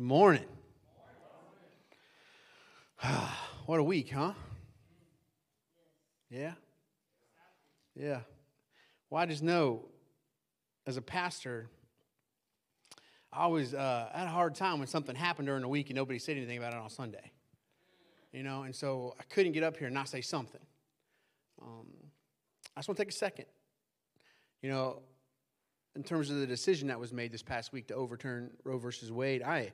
Good morning. what a week, huh? Yeah? Yeah. Well, I just know as a pastor, I always uh, had a hard time when something happened during the week and nobody said anything about it on Sunday. You know, and so I couldn't get up here and not say something. Um, I just want to take a second. You know, in terms of the decision that was made this past week to overturn Roe versus Wade, I,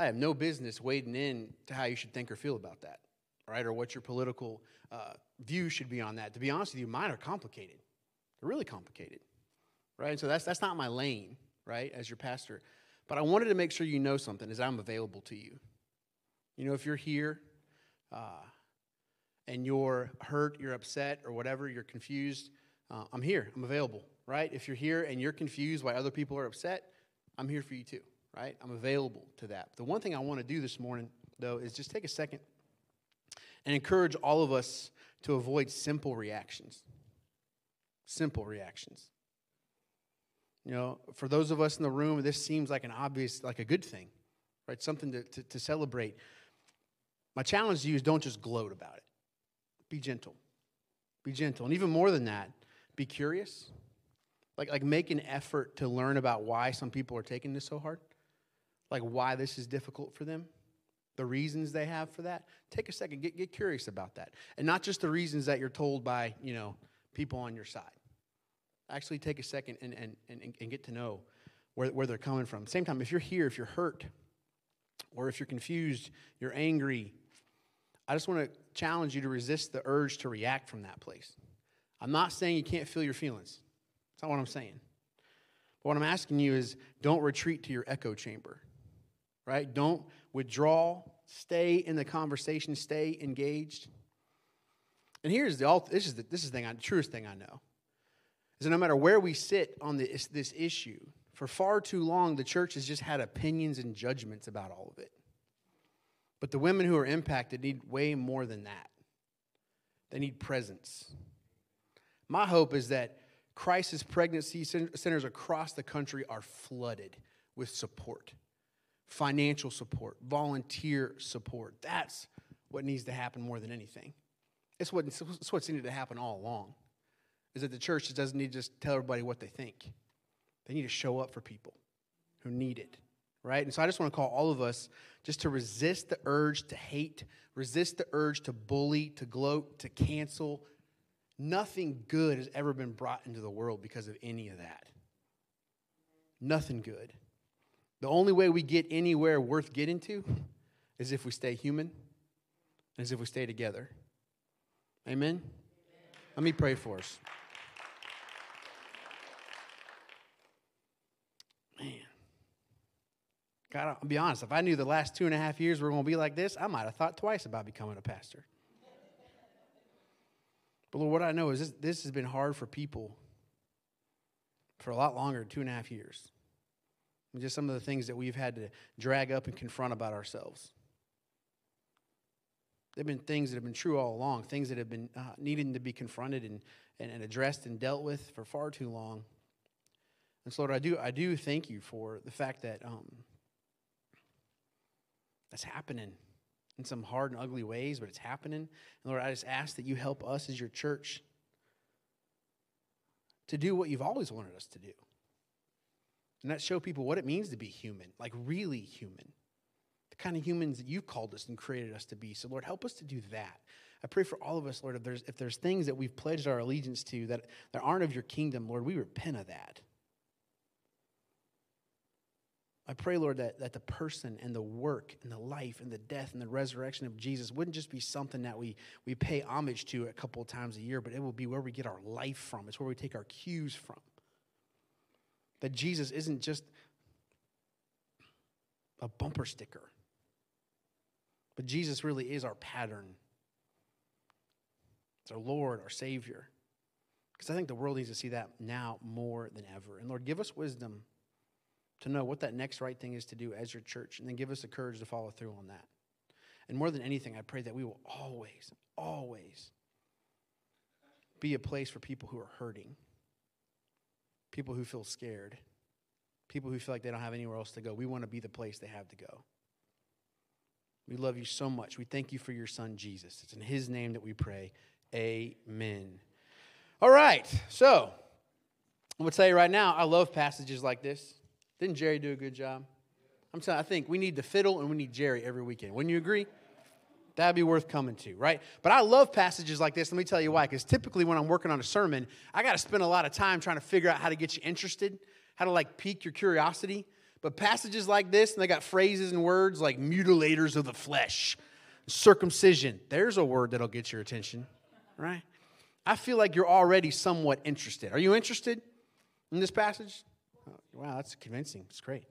I have no business wading in to how you should think or feel about that, right? Or what your political uh, view should be on that. To be honest with you, mine are complicated. They're really complicated, right? And so that's, that's not my lane, right, as your pastor. But I wanted to make sure you know something is I'm available to you. You know, if you're here uh, and you're hurt, you're upset, or whatever, you're confused, uh, I'm here. I'm available right? If you're here and you're confused why other people are upset, I'm here for you too, right? I'm available to that. The one thing I want to do this morning, though, is just take a second and encourage all of us to avoid simple reactions. Simple reactions. You know, for those of us in the room, this seems like an obvious, like a good thing, right? Something to, to, to celebrate. My challenge to you is don't just gloat about it. Be gentle. Be gentle. And even more than that, be curious like, like make an effort to learn about why some people are taking this so hard, like why this is difficult for them, the reasons they have for that. Take a second, get, get curious about that. And not just the reasons that you're told by, you know, people on your side. Actually take a second and, and, and, and get to know where, where they're coming from. Same time, if you're here, if you're hurt, or if you're confused, you're angry, I just want to challenge you to resist the urge to react from that place. I'm not saying you can't feel your feelings. That's not what I'm saying. But what I'm asking you is don't retreat to your echo chamber, right? Don't withdraw. Stay in the conversation. Stay engaged. And here's the this is the, this is the, thing I, the truest thing I know is that no matter where we sit on this, this issue, for far too long the church has just had opinions and judgments about all of it. But the women who are impacted need way more than that. They need presence. My hope is that crisis pregnancy centers across the country are flooded with support financial support, volunteer support. That's what needs to happen more than anything. It's, what, it's what's needed to happen all along. Is that the church doesn't need to just tell everybody what they think. They need to show up for people who need it, right? And so I just want to call all of us just to resist the urge to hate, resist the urge to bully, to gloat, to cancel, Nothing good has ever been brought into the world because of any of that. Nothing good. The only way we get anywhere worth getting to is if we stay human and is if we stay together. Amen? Amen? Let me pray for us. Man. God, I'll be honest, if I knew the last two and a half years were going to be like this, I might have thought twice about becoming a pastor. But Lord, what I know is this, this has been hard for people for a lot longer, two and a half years. Just some of the things that we've had to drag up and confront about ourselves. There have been things that have been true all along, things that have been uh, needing to be confronted and, and, and addressed and dealt with for far too long. And so, Lord, I do, I do thank you for the fact that um, that's happening in some hard and ugly ways, but it's happening. And Lord, I just ask that you help us as your church to do what you've always wanted us to do. And that show people what it means to be human, like really human. The kind of humans that you've called us and created us to be. So, Lord, help us to do that. I pray for all of us, Lord, if there's, if there's things that we've pledged our allegiance to that, that aren't of your kingdom, Lord, we repent of that. I pray, Lord, that, that the person and the work and the life and the death and the resurrection of Jesus wouldn't just be something that we, we pay homage to a couple of times a year, but it will be where we get our life from. It's where we take our cues from. That Jesus isn't just a bumper sticker, but Jesus really is our pattern. It's our Lord, our Savior. Because I think the world needs to see that now more than ever. And Lord, give us wisdom to know what that next right thing is to do as your church, and then give us the courage to follow through on that. And more than anything, I pray that we will always, always be a place for people who are hurting, people who feel scared, people who feel like they don't have anywhere else to go. We want to be the place they have to go. We love you so much. We thank you for your son, Jesus. It's in his name that we pray. Amen. All right, so I'm going to tell you right now, I love passages like this. Didn't Jerry do a good job? I'm telling I think we need the fiddle and we need Jerry every weekend. Wouldn't you agree? That'd be worth coming to, right? But I love passages like this. Let me tell you why. Because typically when I'm working on a sermon, I got to spend a lot of time trying to figure out how to get you interested, how to like pique your curiosity. But passages like this, and they got phrases and words like mutilators of the flesh, circumcision. There's a word that'll get your attention, right? I feel like you're already somewhat interested. Are you interested in this passage? Oh, wow, that's convincing. It's great.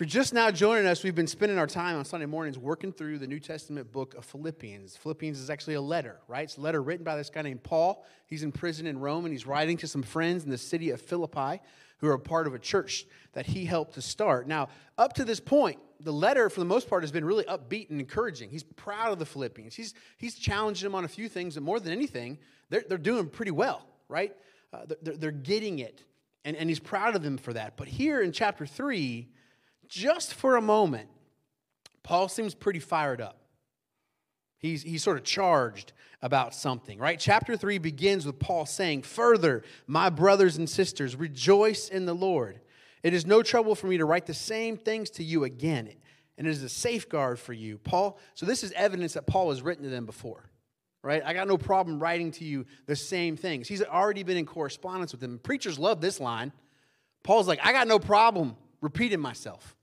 You're just now joining us, we've been spending our time on Sunday mornings working through the New Testament book of Philippians. Philippians is actually a letter, right? It's a letter written by this guy named Paul. He's in prison in Rome and he's writing to some friends in the city of Philippi who are a part of a church that he helped to start. Now, up to this point, the letter, for the most part, has been really upbeat and encouraging. He's proud of the Philippians. He's, he's challenged them on a few things, and more than anything, they're, they're doing pretty well, right? Uh, they're, they're getting it, and, and he's proud of them for that. But here in chapter 3, just for a moment, Paul seems pretty fired up. He's, he's sort of charged about something, right? Chapter 3 begins with Paul saying, Further, my brothers and sisters, rejoice in the Lord. It is no trouble for me to write the same things to you again, and it is a safeguard for you. Paul, so this is evidence that Paul has written to them before, right? I got no problem writing to you the same things. He's already been in correspondence with them. Preachers love this line. Paul's like, I got no problem repeating myself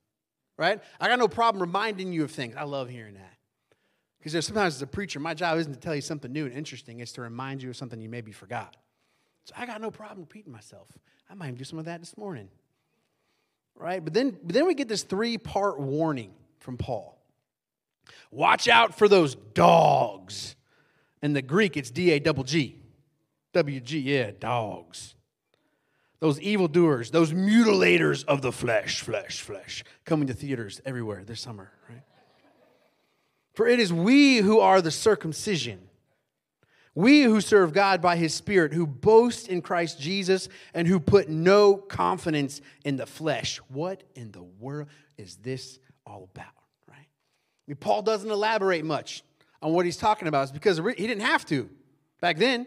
right? I got no problem reminding you of things. I love hearing that. Because sometimes as a preacher, my job isn't to tell you something new and interesting, it's to remind you of something you maybe forgot. So I got no problem repeating myself. I might do some of that this morning. Right? But then, but then we get this three part warning from Paul. Watch out for those dogs. In the Greek, it's D A double G. W G, yeah, dogs those evildoers, those mutilators of the flesh, flesh, flesh, coming to theaters everywhere this summer, right? For it is we who are the circumcision, we who serve God by his Spirit, who boast in Christ Jesus, and who put no confidence in the flesh. What in the world is this all about, right? I mean, Paul doesn't elaborate much on what he's talking about. It's because he didn't have to. Back then,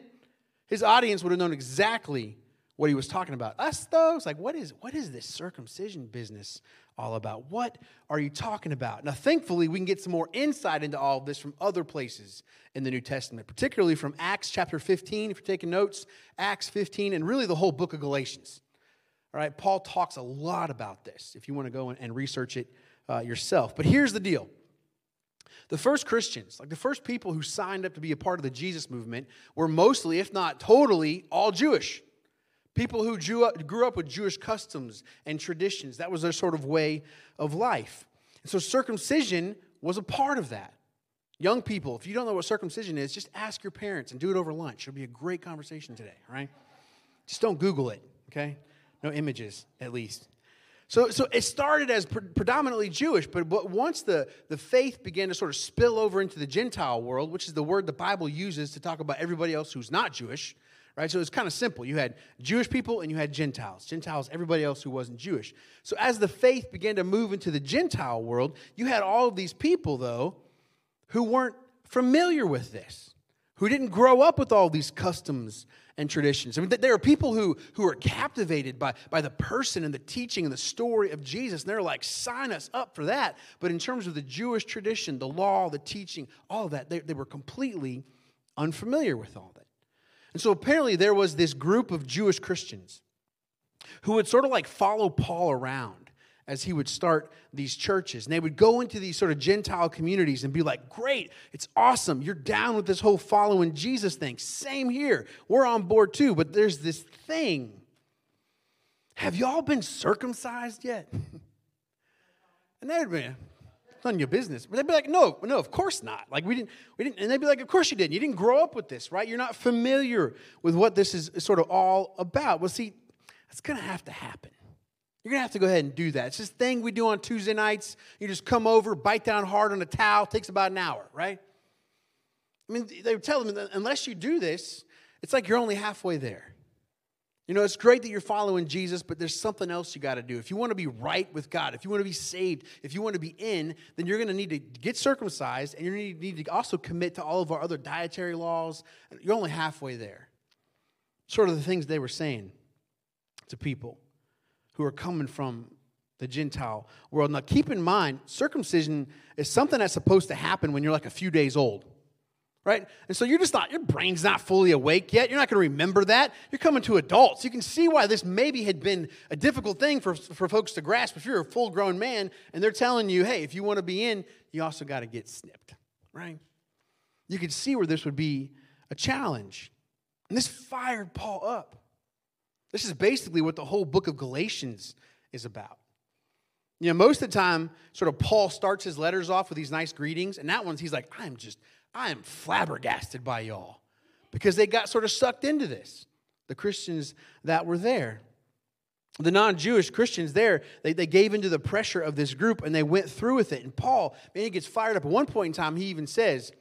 his audience would have known exactly what he was talking about. Us, though, it's like, what is, what is this circumcision business all about? What are you talking about? Now, thankfully, we can get some more insight into all of this from other places in the New Testament, particularly from Acts chapter 15, if you're taking notes, Acts 15, and really the whole book of Galatians. All right, Paul talks a lot about this if you want to go and research it uh, yourself. But here's the deal. The first Christians, like the first people who signed up to be a part of the Jesus movement, were mostly, if not totally, all Jewish. People who grew up with Jewish customs and traditions, that was their sort of way of life. And so circumcision was a part of that. Young people, if you don't know what circumcision is, just ask your parents and do it over lunch. It'll be a great conversation today, right? Just don't Google it, okay? No images, at least. So, so it started as pre- predominantly Jewish, but, once the, the faith began to sort of spill over into the Gentile world, which is the word the Bible uses to talk about everybody else who's not Jewish, right? So it's kind of simple. You had Jewish people and you had Gentiles. Gentiles, everybody else who wasn't Jewish. So as the faith began to move into the Gentile world, you had all of these people, though, who weren't familiar with this, who didn't grow up with all these customs and traditions. I mean, there are people who, who are captivated by, by the person and the teaching and the story of Jesus, and they're like, sign us up for that. But in terms of the Jewish tradition, the law, the teaching, all that, they, they were completely unfamiliar with all that. And so apparently there was this group of Jewish Christians who would sort of like follow Paul around as he would start these churches. And they would go into these sort of Gentile communities and be like, Great, it's awesome. You're down with this whole following Jesus thing. Same here. We're on board too. But there's this thing. Have y'all been circumcised yet? and they'd be, none of your business. But they'd be like, no, no, of course not. Like we didn't, we didn't, and they'd be like, of course you didn't. You didn't grow up with this, right? You're not familiar with what this is sort of all about. Well, see, that's gonna have to happen. You're gonna have to go ahead and do that. It's this thing we do on Tuesday nights. You just come over, bite down hard on a towel, takes about an hour, right? I mean, they telling me that unless you do this, it's like you're only halfway there. You know, it's great that you're following Jesus, but there's something else you got to do. If you want to be right with God, if you want to be saved, if you want to be in, then you're going to need to get circumcised and you need to also commit to all of our other dietary laws. You're only halfway there. Sort of the things they were saying to people who are coming from the Gentile world. Now, keep in mind, circumcision is something that's supposed to happen when you're like a few days old right? And so you're just not, your brain's not fully awake yet. You're not going to remember that. You're coming to adults. You can see why this maybe had been a difficult thing for, for folks to grasp if you're a full grown man and they're telling you, hey, if you want to be in, you also got to get snipped, right? You can see where this would be a challenge. And this fired Paul up. This is basically what the whole book of Galatians is about. You know, most of the time, sort of Paul starts his letters off with these nice greetings, and that one's he's like, I'm just, I am flabbergasted by y'all because they got sort of sucked into this, the Christians that were there. The non Jewish Christians there, they, they gave into the pressure of this group and they went through with it. And Paul, man, he gets fired up. At one point in time, he even says,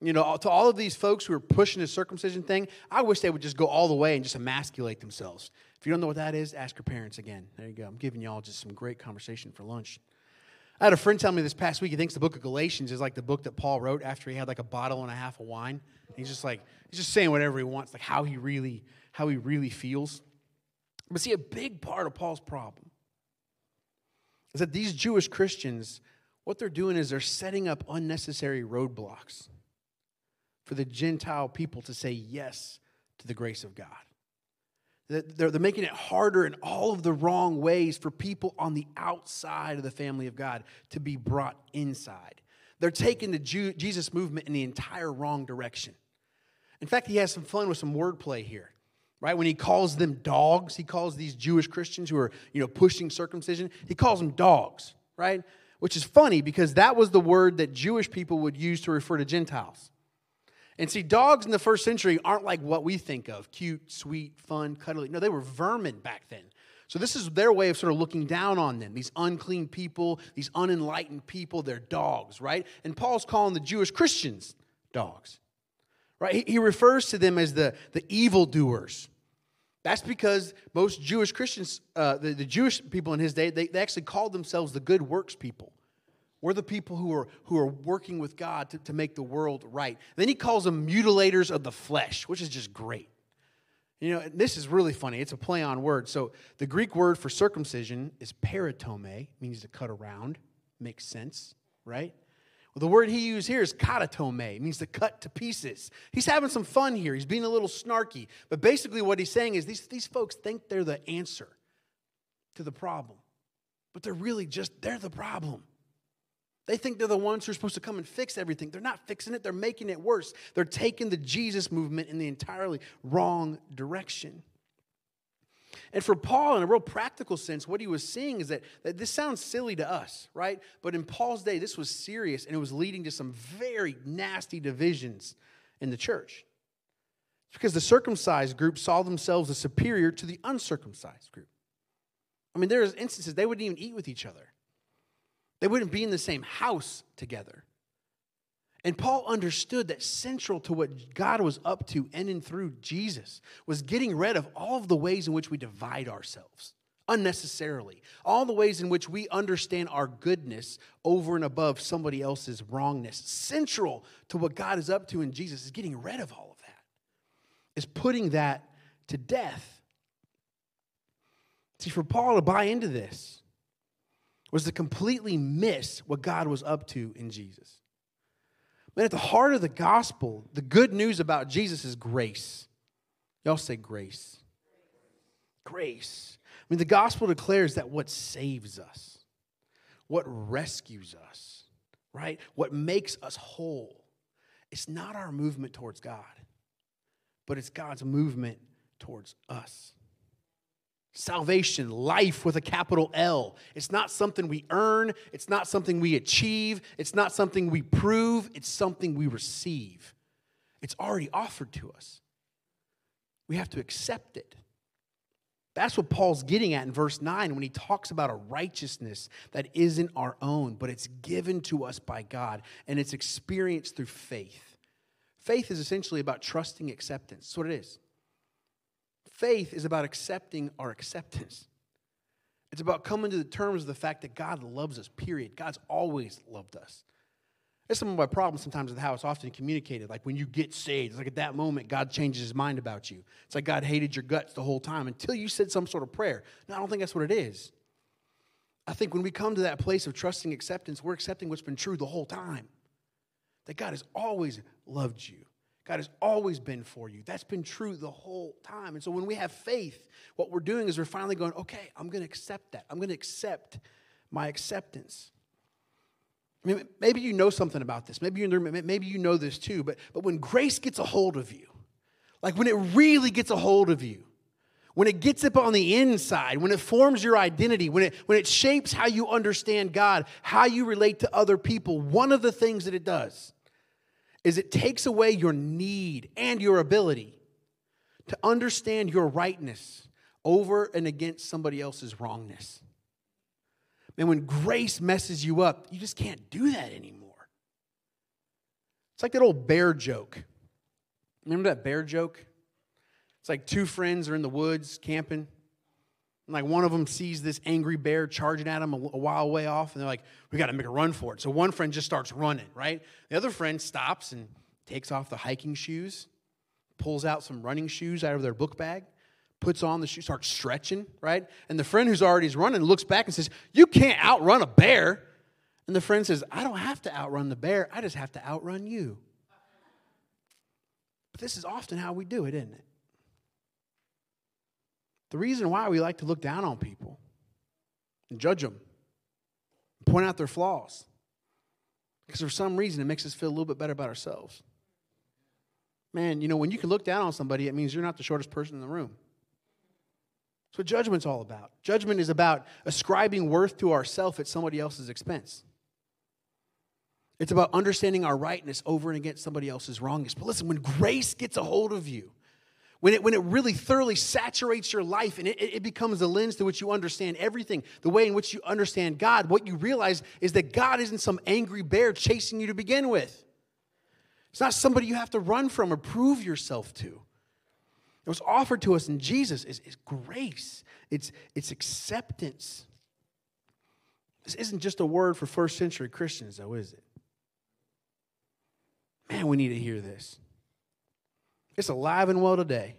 you know, to all of these folks who are pushing the circumcision thing, I wish they would just go all the way and just emasculate themselves. If you don't know what that is, ask your parents again. There you go. I'm giving y'all just some great conversation for lunch. I had a friend tell me this past week he thinks the book of Galatians is like the book that Paul wrote after he had like a bottle and a half of wine. he's just like, he's just saying whatever he wants, like how he really, how he really feels. But see, a big part of Paul's problem is that these Jewish Christians, what they're doing is they're setting up unnecessary roadblocks for the Gentile people to say yes to the grace of God. They're, they're making it harder in all of the wrong ways for people on the outside of the family of God to be brought inside. They're taking the Jesus movement in the entire wrong direction. In fact, he has some fun with some wordplay here, right? When he calls them dogs, he calls these Jewish Christians who are, you know, pushing circumcision, he calls them dogs, right? Which is funny because that was the word that Jewish people would use to refer to Gentiles. And see, dogs in the first century aren't like what we think of cute, sweet, fun, cuddly. No, they were vermin back then. So, this is their way of sort of looking down on them. These unclean people, these unenlightened people, they're dogs, right? And Paul's calling the Jewish Christians dogs, right? He, refers to them as the, the evildoers. That's because most Jewish Christians, uh, the, the Jewish people in his day, they, they actually called themselves the good works people. We're the people who are, who are working with God to, to make the world right. Then he calls them mutilators of the flesh, which is just great. You know, this is really funny. It's a play on words. So the Greek word for circumcision is peritome, means to cut around. Makes sense, right? Well, the word he used here is katatome, means to cut to pieces. He's having some fun here. He's being a little snarky. But basically, what he's saying is these, these folks think they're the answer to the problem. But they're really just, they're the problem. They think they're the ones who are supposed to come and fix everything. They're not fixing it, they're making it worse. They're taking the Jesus movement in the entirely wrong direction. And for Paul, in a real practical sense, what he was seeing is that, that this sounds silly to us, right? But in Paul's day, this was serious and it was leading to some very nasty divisions in the church. It's because the circumcised group saw themselves as superior to the uncircumcised group. I mean, there's instances they wouldn't even eat with each other. They wouldn't be in the same house together. And Paul understood that central to what God was up to in and through Jesus was getting rid of all of the ways in which we divide ourselves unnecessarily, all the ways in which we understand our goodness over and above somebody else's wrongness. Central to what God is up to in Jesus is getting rid of all of that, is putting that to death. See, for Paul to buy into this, was to completely miss what God was up to in Jesus. But at the heart of the gospel, the good news about Jesus is grace. Y'all say grace. Grace. I mean, the gospel declares that what saves us, what rescues us, right? What makes us whole, it's not our movement towards God, but it's God's movement towards us. Salvation, life with a capital L. It's not something we earn, it's not something we achieve, it's not something we prove, it's something we receive. It's already offered to us. We have to accept it. That's what Paul's getting at in verse 9 when he talks about a righteousness that isn't our own, but it's given to us by God and it's experienced through faith. Faith is essentially about trusting acceptance. That's what it is. Faith is about accepting our acceptance. It's about coming to the terms of the fact that God loves us, period. God's always loved us. That's some of my problems sometimes with how it's often communicated. Like when you get saved, it's like at that moment, God changes his mind about you. It's like God hated your guts the whole time until you said some sort of prayer. No, I don't think that's what it is. I think when we come to that place of trusting acceptance, we're accepting what's been true the whole time. That God has always loved you. God has always been for you. That's been true the whole time. And so when we have faith, what we're doing is we're finally going, okay, I'm going to accept that. I'm going to accept my acceptance. I mean, maybe you know something about this. Maybe, you maybe you know this too. But, but when grace gets a hold of you, like when it really gets a hold of you, when it gets up on the inside, when it forms your identity, when it, when it shapes how you understand God, how you relate to other people, one of the things that it does is it takes away your need and your ability to understand your rightness over and against somebody else's wrongness. And when grace messes you up, you just can't do that anymore. It's like that old bear joke. Remember that bear joke? It's like two friends are in the woods camping. And like one of them sees this angry bear charging at him a, a while way off, and they're like, we got to make a run for it. So one friend just starts running, right? The other friend stops and takes off the hiking shoes, pulls out some running shoes out of their book bag, puts on the shoes, starts stretching, right? And the friend who's already running looks back and says, You can't outrun a bear. And the friend says, I don't have to outrun the bear, I just have to outrun you. But this is often how we do it, isn't it? The reason why we like to look down on people and judge them, and point out their flaws, because for some reason it makes us feel a little bit better about ourselves. Man, you know, when you can look down on somebody, it means you're not the shortest person in the room. That's what judgment's all about. Judgment is about ascribing worth to ourself at somebody else's expense. It's about understanding our rightness over and against somebody else's wrongness. But listen, when grace gets a hold of you, when it, when it really thoroughly saturates your life and it, it becomes the lens through which you understand everything, the way in which you understand God, what you realize is that God isn't some angry bear chasing you to begin with. It's not somebody you have to run from or prove yourself to. It was offered to us in Jesus is, is grace, it's, it's acceptance. This isn't just a word for first century Christians, though, is it? Man, we need to hear this. It's alive and well today.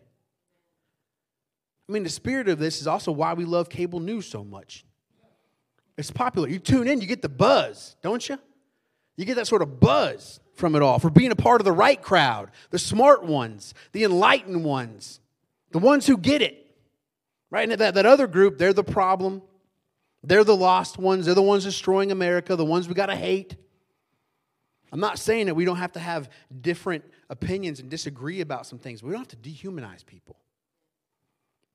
I mean, the spirit of this is also why we love cable news so much. It's popular. You tune in, you get the buzz, don't you? You get that sort of buzz from it all for being a part of the right crowd, the smart ones, the enlightened ones, the ones who get it. Right? And that, that other group, they're the problem. They're the lost ones. They're the ones destroying America, the ones we got to hate. I'm not saying that we don't have to have different opinions and disagree about some things. We don't have to dehumanize people.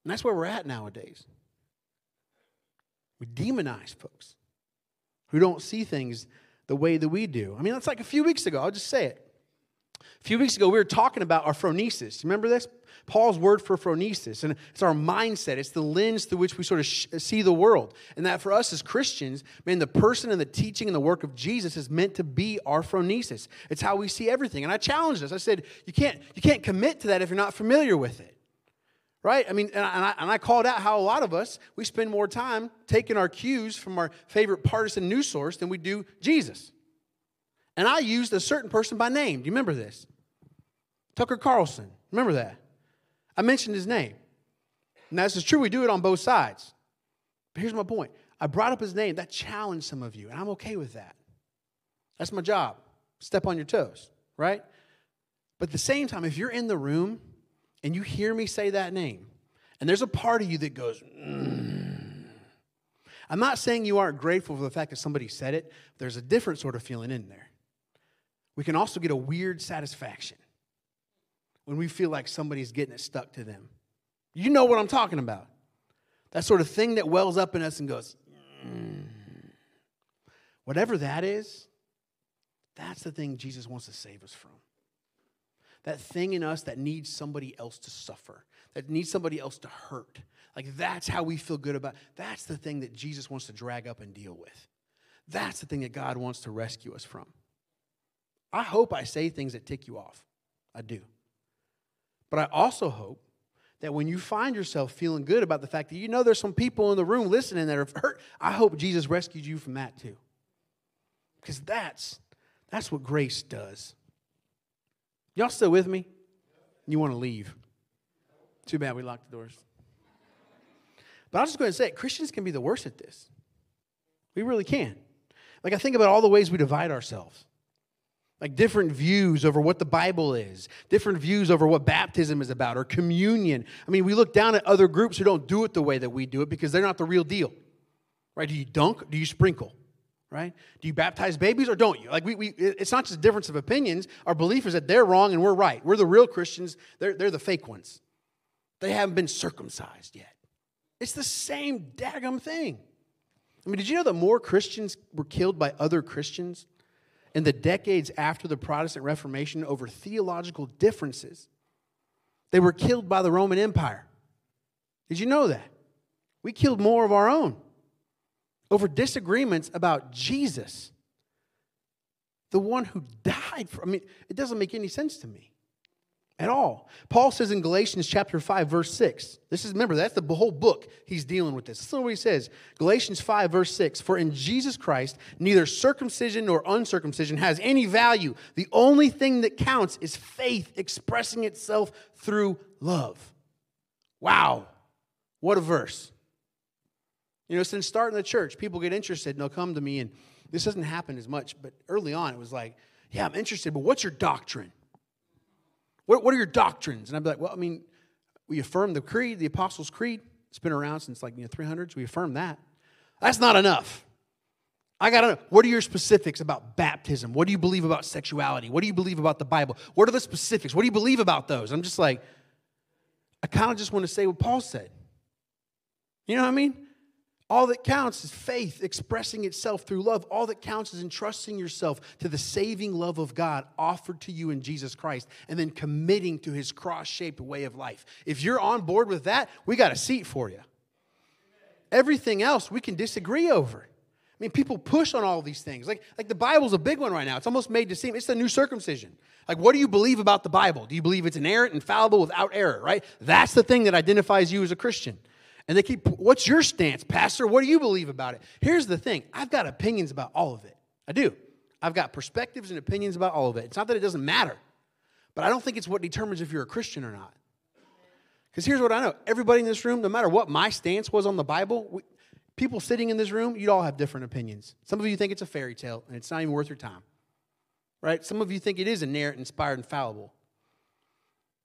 And that's where we're at nowadays. We demonize folks who don't see things the way that we do. I mean, that's like a few weeks ago. I'll just say it. A few weeks ago, we were talking about our phronesis. Remember this? Paul's word for phronesis. And it's our mindset, it's the lens through which we sort of sh- see the world. And that for us as Christians, man, the person and the teaching and the work of Jesus is meant to be our phronesis. It's how we see everything. And I challenged us. I said, you can't, you can't commit to that if you're not familiar with it. Right? I mean, and I, and I called out how a lot of us, we spend more time taking our cues from our favorite partisan news source than we do Jesus. And I used a certain person by name. Do you remember this? Tucker Carlson. Remember that? I mentioned his name. Now, this is true, we do it on both sides. But here's my point I brought up his name. That challenged some of you, and I'm okay with that. That's my job. Step on your toes, right? But at the same time, if you're in the room and you hear me say that name, and there's a part of you that goes, mm, I'm not saying you aren't grateful for the fact that somebody said it. There's a different sort of feeling in there we can also get a weird satisfaction when we feel like somebody's getting it stuck to them. You know what I'm talking about. That sort of thing that wells up in us and goes, mm. whatever that is, that's the thing Jesus wants to save us from. That thing in us that needs somebody else to suffer, that needs somebody else to hurt. Like that's how we feel good about. That's the thing that Jesus wants to drag up and deal with. That's the thing that God wants to rescue us from. I hope I say things that tick you off. I do. But I also hope that when you find yourself feeling good about the fact that you know there's some people in the room listening that are hurt, I hope Jesus rescued you from that too. Because that's that's what grace does. Y'all still with me? You want to leave. Too bad we locked the doors. But I'm just going to say, Christians can be the worst at this. We really can. Like, I think about all the ways we divide ourselves. Like different views over what the Bible is, different views over what baptism is about, or communion. I mean, we look down at other groups who don't do it the way that we do it because they're not the real deal. Right? Do you dunk? Do you sprinkle? Right? Do you baptize babies or don't you? Like, we, we, it's not just a difference of opinions. Our belief is that they're wrong and we're right. We're the real Christians, they're, they're the fake ones. They haven't been circumcised yet. It's the same daggum thing. I mean, did you know that more Christians were killed by other Christians in the decades after the Protestant Reformation over theological differences? They were killed by the Roman Empire. Did you know that? We killed more of our own over disagreements about Jesus, the one who died for. I mean, it doesn't make any sense to me at all. Paul says in Galatians chapter 5 verse 6. This is remember that's the whole book he's dealing with this. Listen to what he says. Galatians 5 verse 6. For in Jesus Christ neither circumcision nor uncircumcision has any value. The only thing that counts is faith expressing itself through love. Wow. What a verse. You know, since starting the church, people get interested and they'll come to me and this doesn't happen as much, but early on it was like, yeah, I'm interested, but what's your doctrine? What, what are your doctrines? And I'd be like, well, I mean, we affirm the creed, the Apostles' Creed. It's been around since like, you know, 300s. We affirm that. That's not enough. I got to know, what are your specifics about baptism? What do you believe about sexuality? What do you believe about the Bible? What are the specifics? What do you believe about those? I'm just like, I kind of just want to say what Paul said. You know what I mean? All that counts is faith expressing itself through love. All that counts is entrusting yourself to the saving love of God offered to you in Jesus Christ and then committing to his cross shaped way of life. If you're on board with that, we got a seat for you. Everything else we can disagree over. I mean, people push on all these things. Like, like the Bible's a big one right now. It's almost made to seem it's the new circumcision. Like, what do you believe about the Bible? Do you believe it's inerrant, infallible, without error, right? That's the thing that identifies you as a Christian. And they keep, what's your stance, Pastor? What do you believe about it? Here's the thing I've got opinions about all of it. I do. I've got perspectives and opinions about all of it. It's not that it doesn't matter, but I don't think it's what determines if you're a Christian or not. Because here's what I know everybody in this room, no matter what my stance was on the Bible, we, people sitting in this room, you'd all have different opinions. Some of you think it's a fairy tale and it's not even worth your time, right? Some of you think it is inerrant, inspired, infallible.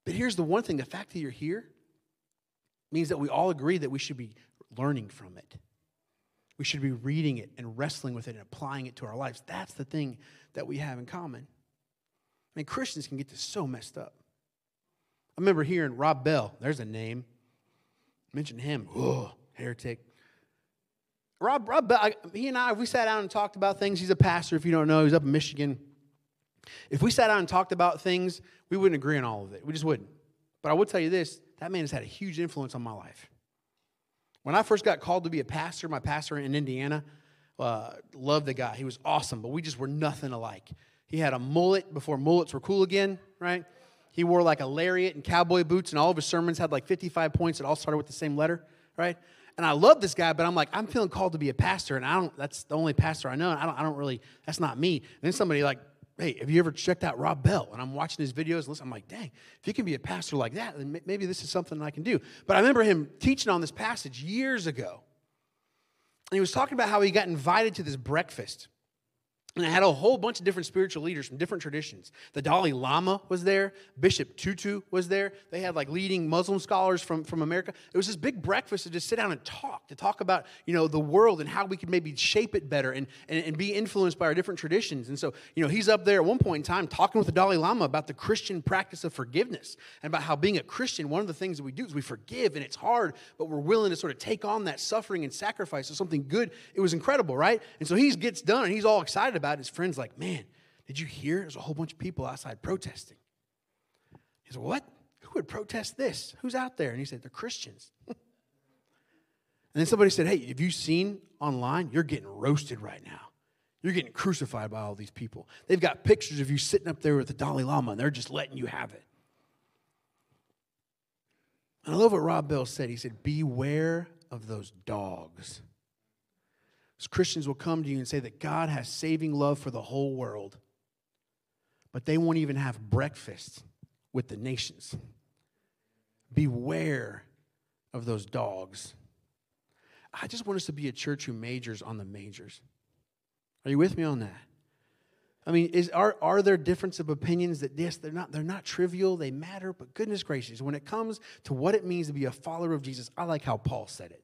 But here's the one thing the fact that you're here means that we all agree that we should be learning from it. We should be reading it and wrestling with it and applying it to our lives. That's the thing that we have in common. I mean, Christians can get this so messed up. I remember hearing Rob Bell, there's a name. Mention him, oh, heretic. Rob, Rob Bell, he and I, if we sat down and talked about things. He's a pastor, if you don't know, he's up in Michigan. If we sat down and talked about things, we wouldn't agree on all of it. We just wouldn't. But I would tell you this that man has had a huge influence on my life. When I first got called to be a pastor, my pastor in Indiana, uh, loved the guy. He was awesome, but we just were nothing alike. He had a mullet before mullets were cool again, right? He wore like a lariat and cowboy boots, and all of his sermons had like 55 points that all started with the same letter, right? And I love this guy, but I'm like, I'm feeling called to be a pastor, and I don't. That's the only pastor I know. I don't. I don't really. That's not me. And then somebody like hey, have you ever checked out Rob Bell? And I'm watching his videos and listen, I'm like, dang, if you can be a pastor like that, then maybe this is something I can do. But I remember him teaching on this passage years ago. And he was talking about how he got invited to this breakfast and I had a whole bunch of different spiritual leaders from different traditions. The Dalai Lama was there, Bishop Tutu was there. They had like leading Muslim scholars from, from America. It was this big breakfast to just sit down and talk, to talk about, you know, the world and how we could maybe shape it better and, and, and be influenced by our different traditions. And so, you know, he's up there at one point in time talking with the Dalai Lama about the Christian practice of forgiveness and about how being a Christian, one of the things that we do is we forgive and it's hard, but we're willing to sort of take on that suffering and sacrifice of something good. It was incredible, right? And so he gets done and he's all excited about it. His friend's like, man, did you hear? There's a whole bunch of people outside protesting. He said, what? Who would protest this? Who's out there? And he said, they're Christians. and then somebody said, hey, have you seen online? You're getting roasted right now. You're getting crucified by all these people. They've got pictures of you sitting up there with the Dalai Lama, and they're just letting you have it. And I love what Rob Bell said. He said, Beware of those dogs. As Christians will come to you and say that God has saving love for the whole world, but they won't even have breakfast with the nations. Beware of those dogs. I just want us to be a church who majors on the majors. Are you with me on that? I mean, is, are, are there difference of opinions that yes, they're not, they're not trivial, they matter, but goodness gracious, when it comes to what it means to be a follower of Jesus, I like how Paul said it.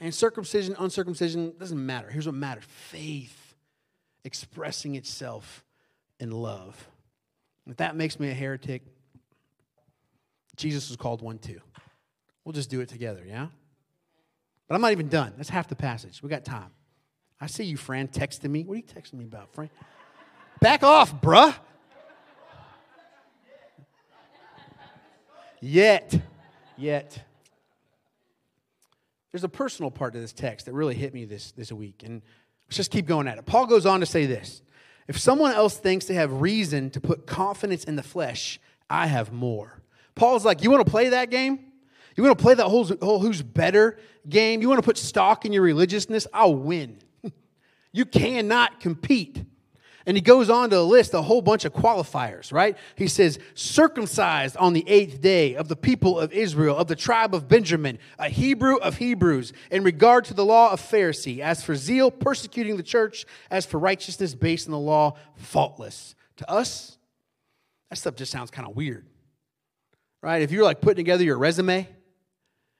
And circumcision, uncircumcision, doesn't matter. Here's what matters faith expressing itself in love. If that makes me a heretic, Jesus was called one too. We'll just do it together, yeah? But I'm not even done. That's half the passage. We got time. I see you, Fran, texting me. What are you texting me about, Fran? Back off, bruh. Yet, yet. There's a personal part to this text that really hit me this, this week. And let's just keep going at it. Paul goes on to say this If someone else thinks they have reason to put confidence in the flesh, I have more. Paul's like, You want to play that game? You want to play that whole, whole who's better game? You want to put stock in your religiousness? I'll win. you cannot compete. And he goes on to list a whole bunch of qualifiers, right? He says, circumcised on the eighth day of the people of Israel, of the tribe of Benjamin, a Hebrew of Hebrews, in regard to the law of Pharisee, as for zeal, persecuting the church, as for righteousness based on the law, faultless. To us, that stuff just sounds kind of weird, right? If you're like putting together your resume,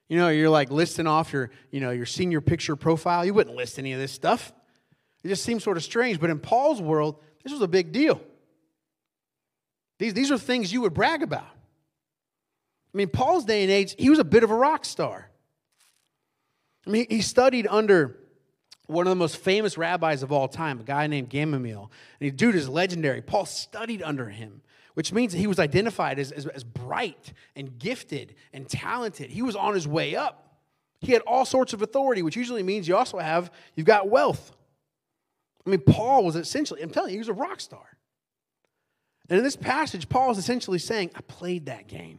you know, you're like listing off your, you know, your senior picture profile. You wouldn't list any of this stuff. It just seems sort of strange. But in Paul's world, this was a big deal. These, these are things you would brag about. I mean, Paul's day and age, he was a bit of a rock star. I mean, he studied under one of the most famous rabbis of all time, a guy named Gamaliel. And he, dude is legendary. Paul studied under him which means that he was identified as, as, as bright and gifted and talented. He was on his way up. He had all sorts of authority, which usually means you also have, you've got wealth. I mean, Paul was essentially, I'm telling you, he was a rock star. And in this passage, Paul is essentially saying, I played that game.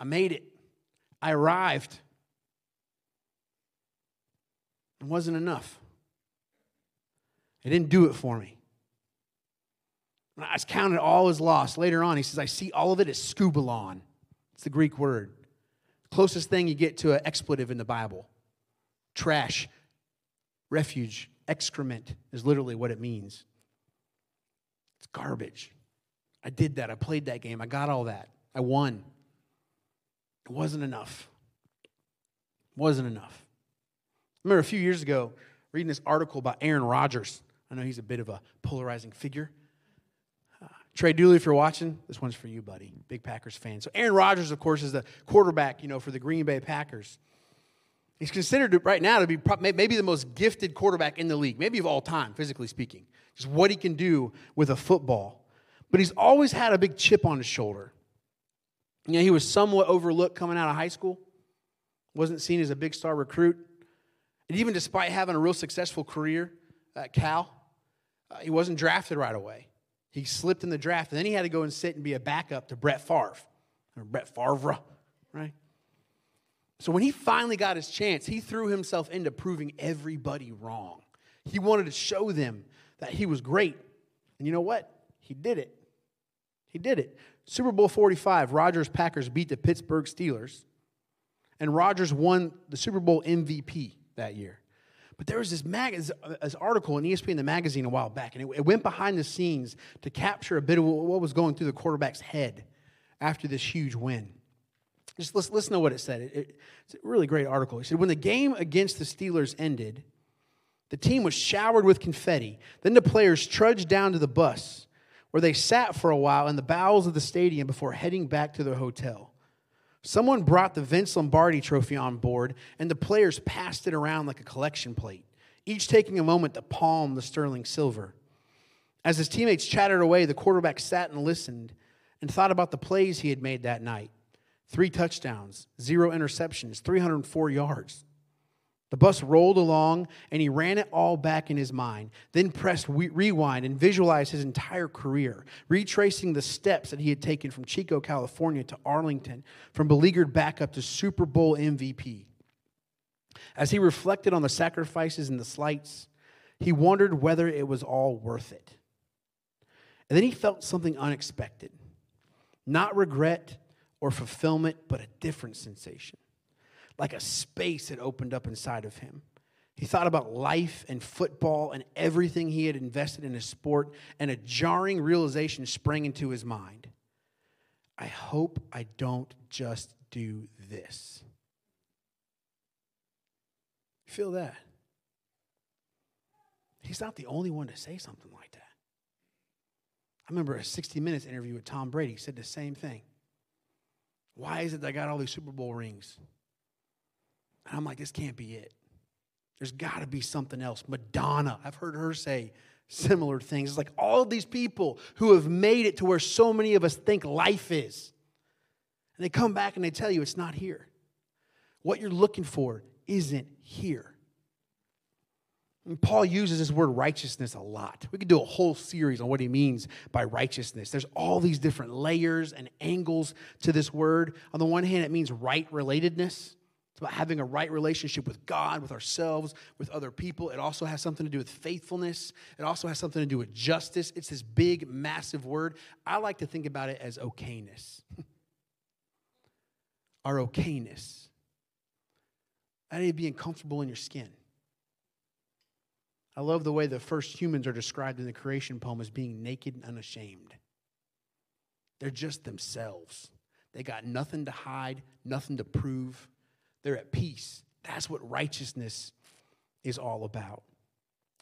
I made it. I arrived. It wasn't enough. It didn't do it for me. I counted all as lost. Later on, he says, I see all of it as skubalon. It's the Greek word. Closest thing you get to an expletive in the Bible. Trash, refuge, excrement is literally what it means. It's garbage. I did that. I played that game. I got all that. I won. It wasn't enough. It wasn't enough. I remember a few years ago reading this article about Aaron Rodgers. I know he's a bit of a polarizing figure. Uh, Trey Dooley, if you're watching, this one's for you, buddy. Big Packers fan. So Aaron Rodgers, of course, is the quarterback, you know, for the Green Bay Packers. He's considered right now to be maybe the most gifted quarterback in the league, maybe of all time, physically speaking. Just what he can do with a football. But he's always had a big chip on his shoulder. You know, he was somewhat overlooked coming out of high school, wasn't seen as a big star recruit. And even despite having a real successful career at Cal, uh, he wasn't drafted right away. He slipped in the draft, and then he had to go and sit and be a backup to Brett Favre, or Brett Favre, right? So when he finally got his chance, he threw himself into proving everybody wrong. He wanted to show them that he was great. And you know what? He did it. He did it. Super Bowl 45, Rodgers Packers beat the Pittsburgh Steelers, and Rodgers won the Super Bowl MVP that year. But there was this, mag- this uh, article in ESPN, the magazine, a while back, and it, it went behind the scenes to capture a bit of what was going through the quarterback's head after this huge win. Just listen, listen to what it said. It, it, it's a really great article. It said, When the game against the Steelers ended, the team was showered with confetti. Then the players trudged down to the bus, where they sat for a while in the bowels of the stadium before heading back to their hotel. Someone brought the Vince Lombardi trophy on board, and the players passed it around like a collection plate, each taking a moment to palm the sterling silver. As his teammates chattered away, the quarterback sat and listened and thought about the plays he had made that night three touchdowns, zero interceptions, 304 yards. The bus rolled along, and he ran it all back in his mind, then pressed rewind and visualized his entire career, retracing the steps that he had taken from Chico, California to Arlington, from beleaguered backup to Super Bowl MVP. As he reflected on the sacrifices and the slights, he wondered whether it was all worth it. And then he felt something unexpected not regret or fulfillment, but a different sensation like a space had opened up inside of him. He thought about life and football and everything he had invested in his sport, and a jarring realization sprang into his mind. I hope I don't just do this. Feel that? He's not the only one to say something like that. I remember a 60 Minutes interview with Tom Brady he said the same thing. Why is it that I got all these Super Bowl rings? And I'm like, this can't be it. There's got to be something else. Madonna, I've heard her say similar things. It's like all these people who have made it to where so many of us think life is. And they come back and they tell you it's not here. What you're looking for isn't here. And Paul uses this word righteousness a lot. We could do a whole series on what he means by righteousness. There's all these different layers and angles to this word. On the one hand, it means right relatedness It's about having a right relationship with God, with ourselves, with other people. It also has something to do with faithfulness. It also has something to do with justice. It's this big, massive word. I like to think about it as okayness. Our okayness. That is being comfortable in your skin. I love the way the first humans are described in the creation poem as being naked and unashamed. They're just themselves. They got nothing to hide, nothing to prove. They're at peace. That's what righteousness is all about.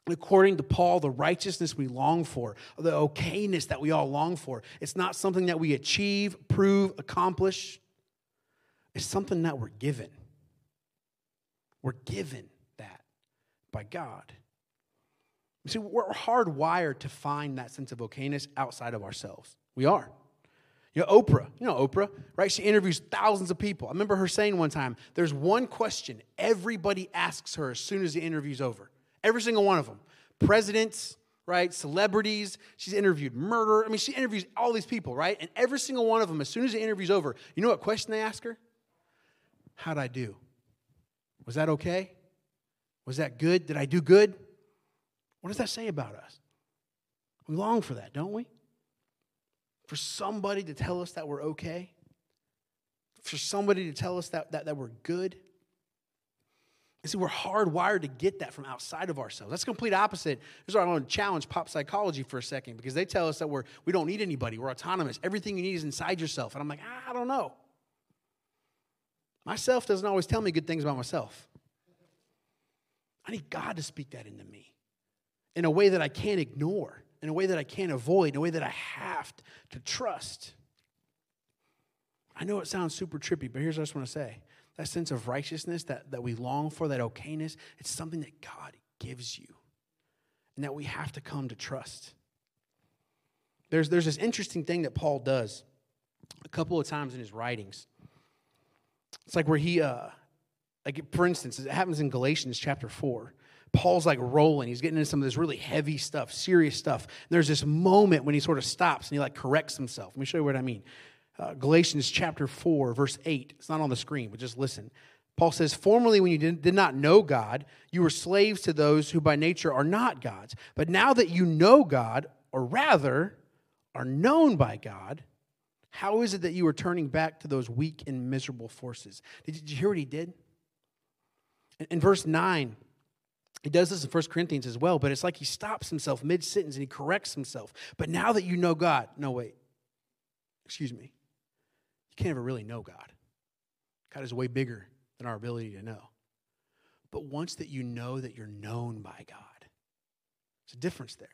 according to Paul, the righteousness we long for, the okayness that we all long for, it's not something that we achieve, prove, accomplish. It's something that we're given. We're given that by God. See, we're hardwired to find that sense of okayness outside of ourselves. We are. You know, Oprah, you know Oprah, right? She interviews thousands of people. I remember her saying one time, there's one question everybody asks her as soon as the interview's over. Every single one of them. Presidents, right? Celebrities. She's interviewed murder. I mean, she interviews all these people, right? And every single one of them, as soon as the interview's over, you know what question they ask her? How'd I do? Was that okay? Was that good? Did I do good? What does that say about us? We long for that, don't we? for somebody to tell us that we're okay, for somebody to tell us that, that, that we're good. You see, we're hardwired to get that from outside of ourselves. That's complete opposite. This is why I want to challenge pop psychology for a second because they tell us that we're, we don't need anybody. We're autonomous. Everything you need is inside yourself. And I'm like, ah, I don't know. Myself doesn't always tell me good things about myself. I need God to speak that into me in a way that I can't ignore in a way that I can't avoid, in a way that I have to trust. I know it sounds super trippy, but here's what I just want to say that sense of righteousness that, that we long for, that okayness, it's something that God gives you and that we have to come to trust. There's, there's this interesting thing that Paul does a couple of times in his writings. It's like where he, uh, like for instance, it happens in Galatians chapter 4. Paul's like rolling. He's getting into some of this really heavy stuff, serious stuff. And there's this moment when he sort of stops and he like corrects himself. Let me show you what I mean. Uh, Galatians chapter 4, verse 8. It's not on the screen, but just listen. Paul says, Formerly, when you did, did not know God, you were slaves to those who by nature are not God's. But now that you know God, or rather, are known by God, how is it that you are turning back to those weak and miserable forces? Did you, did you hear what he did? In, in verse 9, he does this in 1 Corinthians as well, but it's like he stops himself mid sentence and he corrects himself. But now that you know God, no, wait, excuse me, you can't ever really know God. God is way bigger than our ability to know. But once that you know that you're known by God, there's a difference there.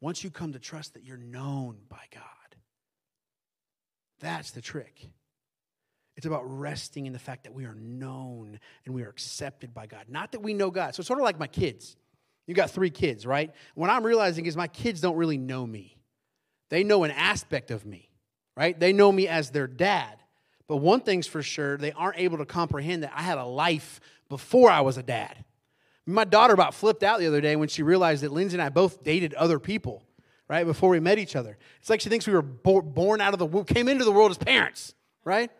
Once you come to trust that you're known by God, that's the trick. It's about resting in the fact that we are known and we are accepted by God. Not that we know God. So it's sort of like my kids. You got three kids, right? What I'm realizing is my kids don't really know me. They know an aspect of me, right? They know me as their dad. But one thing's for sure, they aren't able to comprehend that I had a life before I was a dad. My daughter about flipped out the other day when she realized that Lindsay and I both dated other people, right, before we met each other. It's like she thinks we were born out of the womb, came into the world as parents, right?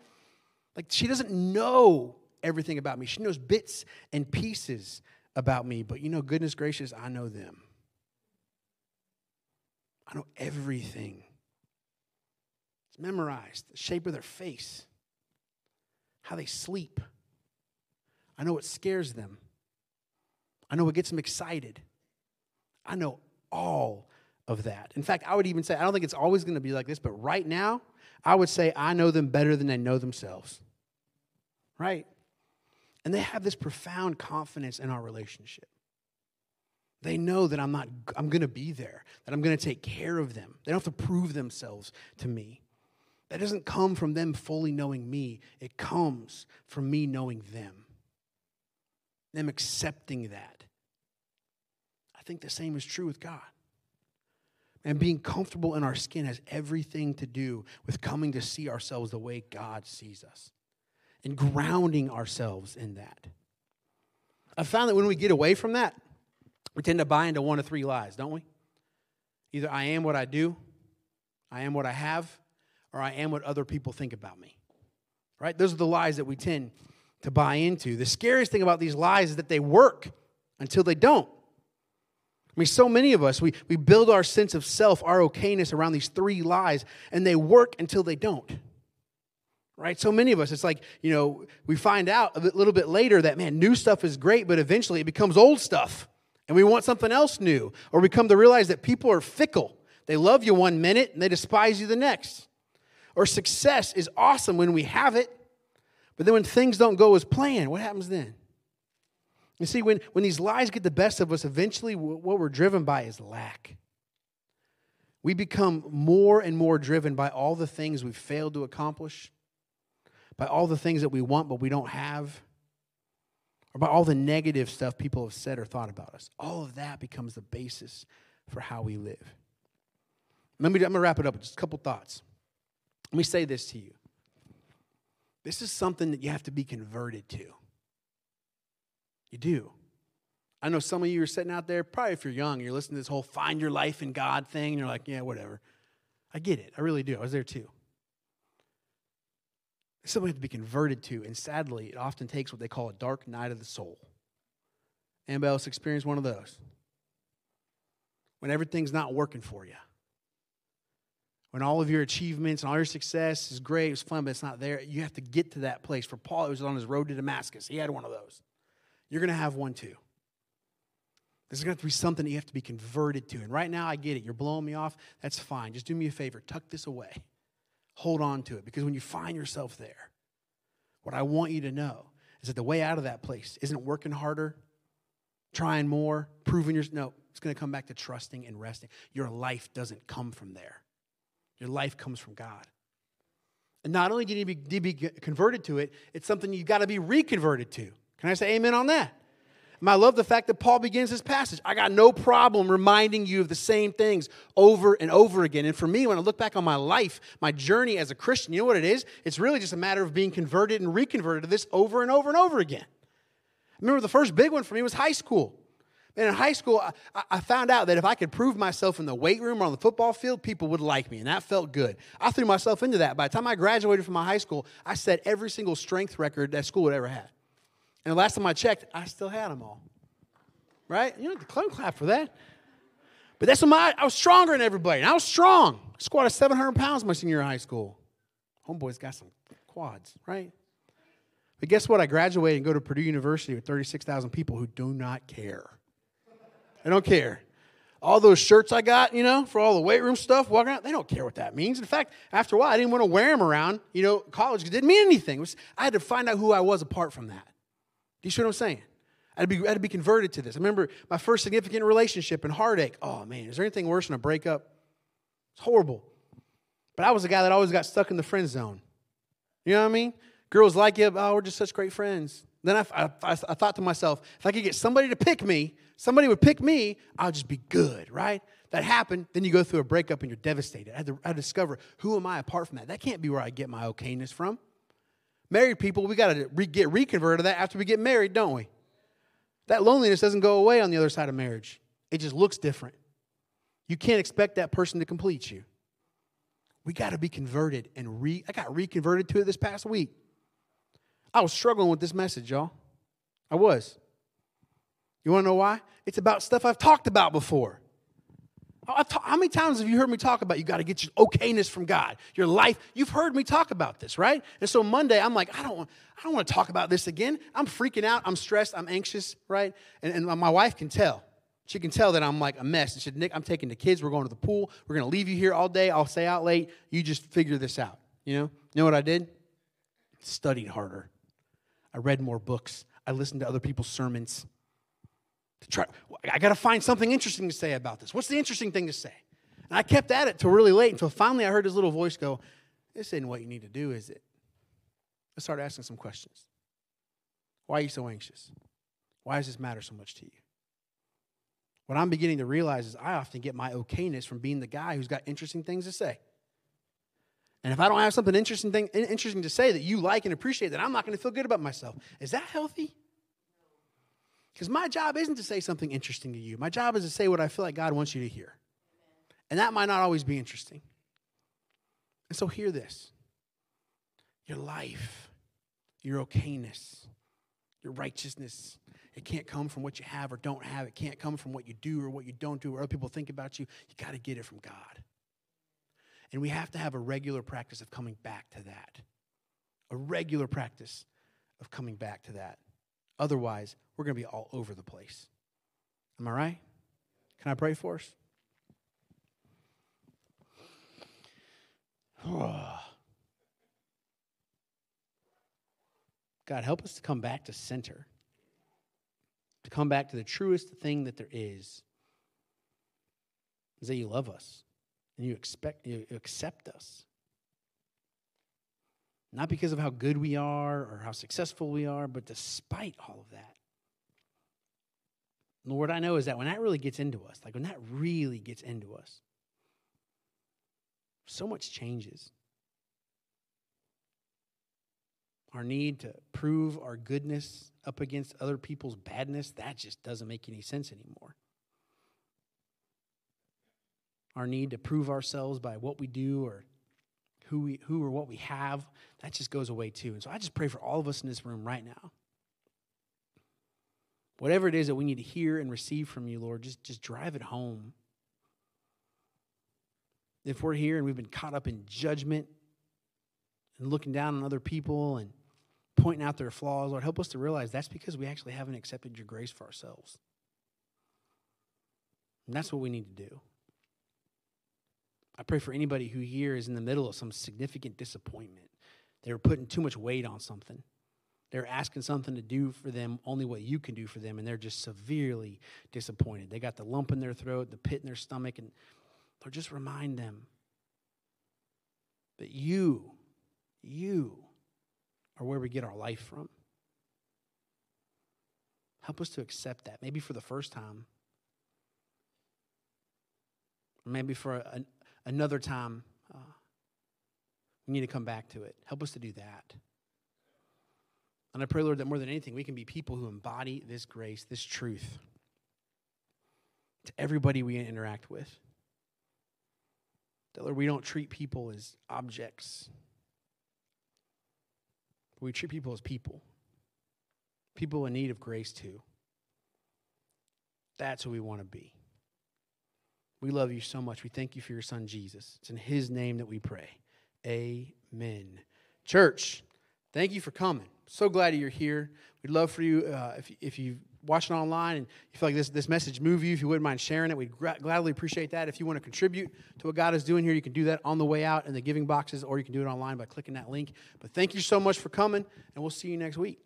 Like she doesn't know everything about me. She knows bits and pieces about me, but you know, goodness gracious, I know them. I know everything. It's memorized, the shape of their face, how they sleep. I know what scares them. I know what gets them excited. I know all of that. In fact, I would even say, I don't think it's always going to be like this, but right now, I would say I know them better than they know themselves. Right? And they have this profound confidence in our relationship. They know that I'm not I'm going to be there, that I'm going to take care of them. They don't have to prove themselves to me. That doesn't come from them fully knowing me. It comes from me knowing them. Them accepting that. I think the same is true with God. And being comfortable in our skin has everything to do with coming to see ourselves the way God sees us and grounding ourselves in that. I've found that when we get away from that, we tend to buy into one of three lies, don't we? Either I am what I do, I am what I have, or I am what other people think about me. Right? Those are the lies that we tend to buy into. The scariest thing about these lies is that they work until they don't. I mean, so many of us, we, we build our sense of self, our okayness around these three lies, and they work until they don't. Right? So many of us, it's like, you know, we find out a little bit later that, man, new stuff is great, but eventually it becomes old stuff, and we want something else new. Or we come to realize that people are fickle. They love you one minute, and they despise you the next. Or success is awesome when we have it, but then when things don't go as planned, what happens then? You see, when, when these lies get the best of us, eventually what we're driven by is lack. We become more and more driven by all the things we've failed to accomplish, by all the things that we want but we don't have, or by all the negative stuff people have said or thought about us. All of that becomes the basis for how we live. Let me, I'm going to wrap it up with just a couple thoughts. Let me say this to you. This is something that you have to be converted to. You do. I know some of you are sitting out there, probably if you're young, you're listening to this whole find your life in God thing, and you're like, yeah, whatever. I get it. I really do. I was there too. It's something to be converted to, and sadly, it often takes what they call a dark night of the soul. Anybody else experience one of those? When everything's not working for you. When all of your achievements and all your success is great, it's fun, but it's not there. You have to get to that place. For Paul, it was on his road to Damascus. He had one of those. You're going to have one too. This is going to, to be something that you have to be converted to. And right now, I get it. You're blowing me off. That's fine. Just do me a favor. Tuck this away. Hold on to it. Because when you find yourself there, what I want you to know is that the way out of that place isn't working harder, trying more, proving yourself. No, it's going to come back to trusting and resting. Your life doesn't come from there, your life comes from God. And not only do you need to be, be converted to it, it's something you've got to be reconverted to. Can I say amen on that? And I love the fact that Paul begins this passage. I got no problem reminding you of the same things over and over again. And for me, when I look back on my life, my journey as a Christian, you know what it is? It's really just a matter of being converted and reconverted to this over and over and over again. Remember the first big one for me was high school. And in high school, I, I, found out that if I could prove myself in the weight room or on the football field, people would like me, and that felt good. I threw myself into that. By the time I graduated from my high school, I set every single strength record that school had ever had. And the last time I checked, I still had them all. Right? You know, the clone clap for that. But that's what my, I was stronger than everybody. And I was strong. I squatted 700 pounds my senior year of high school. Homeboy's got some quads, right? But guess what? I graduated and go to Purdue University with 36,000 people who do not care. They don't care. All those shirts I got, you know, for all the weight room stuff, walking out, they don't care what that means. In fact, after a while, I didn't want to wear them around, you know, college. It didn't mean anything. Was, I had to find out who I was apart from that. Do you see what I'm saying? I had, to be, I had to be converted to this. I remember my first significant relationship and heartache. Oh man, is there anything worse than a breakup? It's horrible. But I was a guy that always got stuck in the friend zone. You know what I mean? Girls like you, oh, we're just such great friends. Then I, I, I, thought to myself, if I could get somebody to pick me, somebody would pick me, I'll just be good, right? That happened. Then you go through a breakup and you're devastated. I had to, I discover who am I apart from that? That can't be where I get my okayness from. Married people, we got to re- get reconverted to that after we get married, don't we? That loneliness doesn't go away on the other side of marriage, it just looks different. You can't expect that person to complete you. We got to be converted and re I got reconverted to it this past week. I was struggling with this message, y'all. I was. You want to know why? It's about stuff I've talked about before. How many times have you heard me talk about you got to get your okayness from God, your life? You've heard me talk about this, right? And so Monday, I'm like, I don't, want, I don't want to talk about this again. I'm freaking out. I'm stressed. I'm anxious, right? And, and my wife can tell. She can tell that I'm like a mess. And she said, Nick, I'm taking the kids. We're going to the pool. We're going to leave you here all day. I'll stay out late. You just figure this out. You know? You know what I did? Studied harder. I read more books. I listened to other people's sermons. To try, I got to find something interesting to say about this. What's the interesting thing to say? And I kept at it till really late until finally I heard this little voice go, This isn't what you need to do, is it? I started asking some questions. Why are you so anxious? Why does this matter so much to you? What I'm beginning to realize is I often get my okayness from being the guy who's got interesting things to say. And if I don't have something interesting, thing, interesting to say that you like and appreciate, then I'm not going to feel good about myself. Is that healthy? Because my job isn't to say something interesting to you. My job is to say what I feel like God wants you to hear. And that might not always be interesting. And so hear this your life, your okayness, your righteousness, it can't come from what you have or don't have. It can't come from what you do or what you don't do or other people think about you. You got to get it from God. And we have to have a regular practice of coming back to that. A regular practice of coming back to that. Otherwise, we're going to be all over the place. Am I right? Can I pray for us? God, help us to come back to center, to come back to the truest thing that there is, is that you love us and you expect you accept us. Not because of how good we are or how successful we are, but despite all of that. Lord, I know is that when that really gets into us, like when that really gets into us, so much changes. Our need to prove our goodness up against other people's badness, that just doesn't make any sense anymore our need to prove ourselves by what we do or who, we, who or what we have, that just goes away too. And so I just pray for all of us in this room right now. Whatever it is that we need to hear and receive from you, Lord, just, just drive it home. If we're here and we've been caught up in judgment and looking down on other people and pointing out their flaws, Lord, help us to realize that's because we actually haven't accepted your grace for ourselves. And that's what we need to do. I pray for anybody who here is in the middle of some significant disappointment. They were putting too much weight on something. They're asking something to do for them only what you can do for them, and they're just severely disappointed. They got the lump in their throat, the pit in their stomach, and Lord, just remind them that you, you are where we get our life from. Help us to accept that, maybe for the first time, maybe for a, another time, uh, we need to come back to it. Help us to do that. And I pray, Lord, that more than anything, we can be people who embody this grace, this truth to everybody we interact with. That, Lord, we don't treat people as objects, we treat people as people, people in need of grace too. That's who we want to be. We love you so much. We thank you for your son, Jesus. It's in his name that we pray. Amen. Church, thank you for coming. So glad you're here. We'd love for you, uh, if, if you watching online and you feel like this, this message moved you, if you wouldn't mind sharing it, we'd gra- gladly appreciate that. If you want to contribute to what God is doing here, you can do that on the way out in the giving boxes, or you can do it online by clicking that link. But thank you so much for coming, and we'll see you next week.